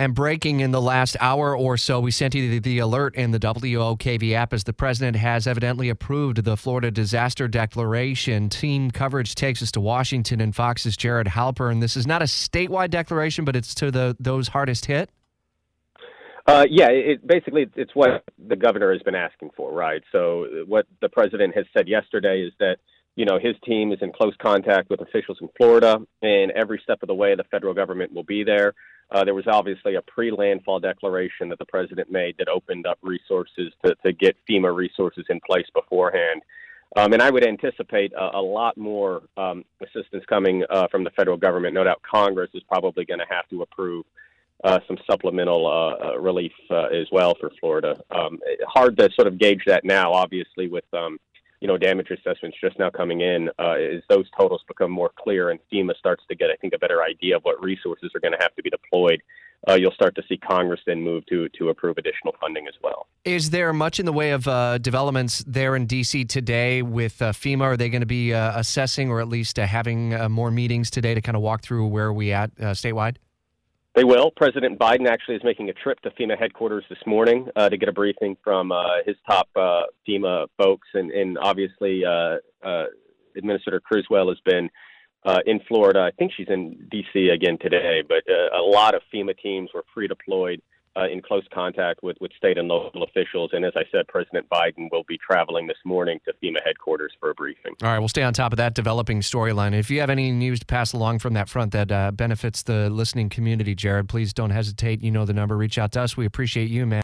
And breaking in the last hour or so, we sent you the, the, alert in the WOKV app as the president has evidently approved the Florida disaster declaration. Team coverage takes us to Washington and Fox's Jared Halpern. This is not a statewide declaration, but it's to the those hardest hit. Uh, yeah, it, basically it's what the governor has been asking for, right? So what the president has said yesterday is that you know his team is in close contact with officials in Florida, and every step of the way the federal government will be there. Uh, there was obviously a pre-landfall declaration that the president made that opened up resources to, to get FEMA resources in place beforehand. Um, and I would anticipate a, a lot more um, assistance coming uh, from the federal government. No doubt Congress is probably going to have to approve uh, some supplemental uh, uh relief uh, as well for Florida. Um, hard to sort of gauge that now, obviously, with um, you know, damage assessments just now coming in, uh, as those totals become more clear and FEMA starts to get, I think, a better idea of what resources are going to have to be deployed, uh, you'll start to see Congress then move to to approve additional funding as well. Is there much in the way of uh, developments there in D.C. today with uh, FEMA? Are they going to be uh, assessing or at least uh, having more meetings today to kind of walk through where we at statewide? They will. President Biden actually is making a trip to FEMA headquarters this morning uh, to get a briefing from uh, his top uh, FEMA folks, and, and obviously uh, uh, Administrator Criswell has been uh, in Florida. I think she's in D.C. again today, but a lot of FEMA teams were pre-deployed uh, in close contact with, with state and local officials. And as I said, President Biden will be traveling this morning to FEMA headquarters for a briefing. All right, we'll stay on top of that developing storyline. If you have any news to pass along from that front that uh, benefits the listening community, Jared, please don't hesitate. You know the number. Reach out to us. We appreciate you, man.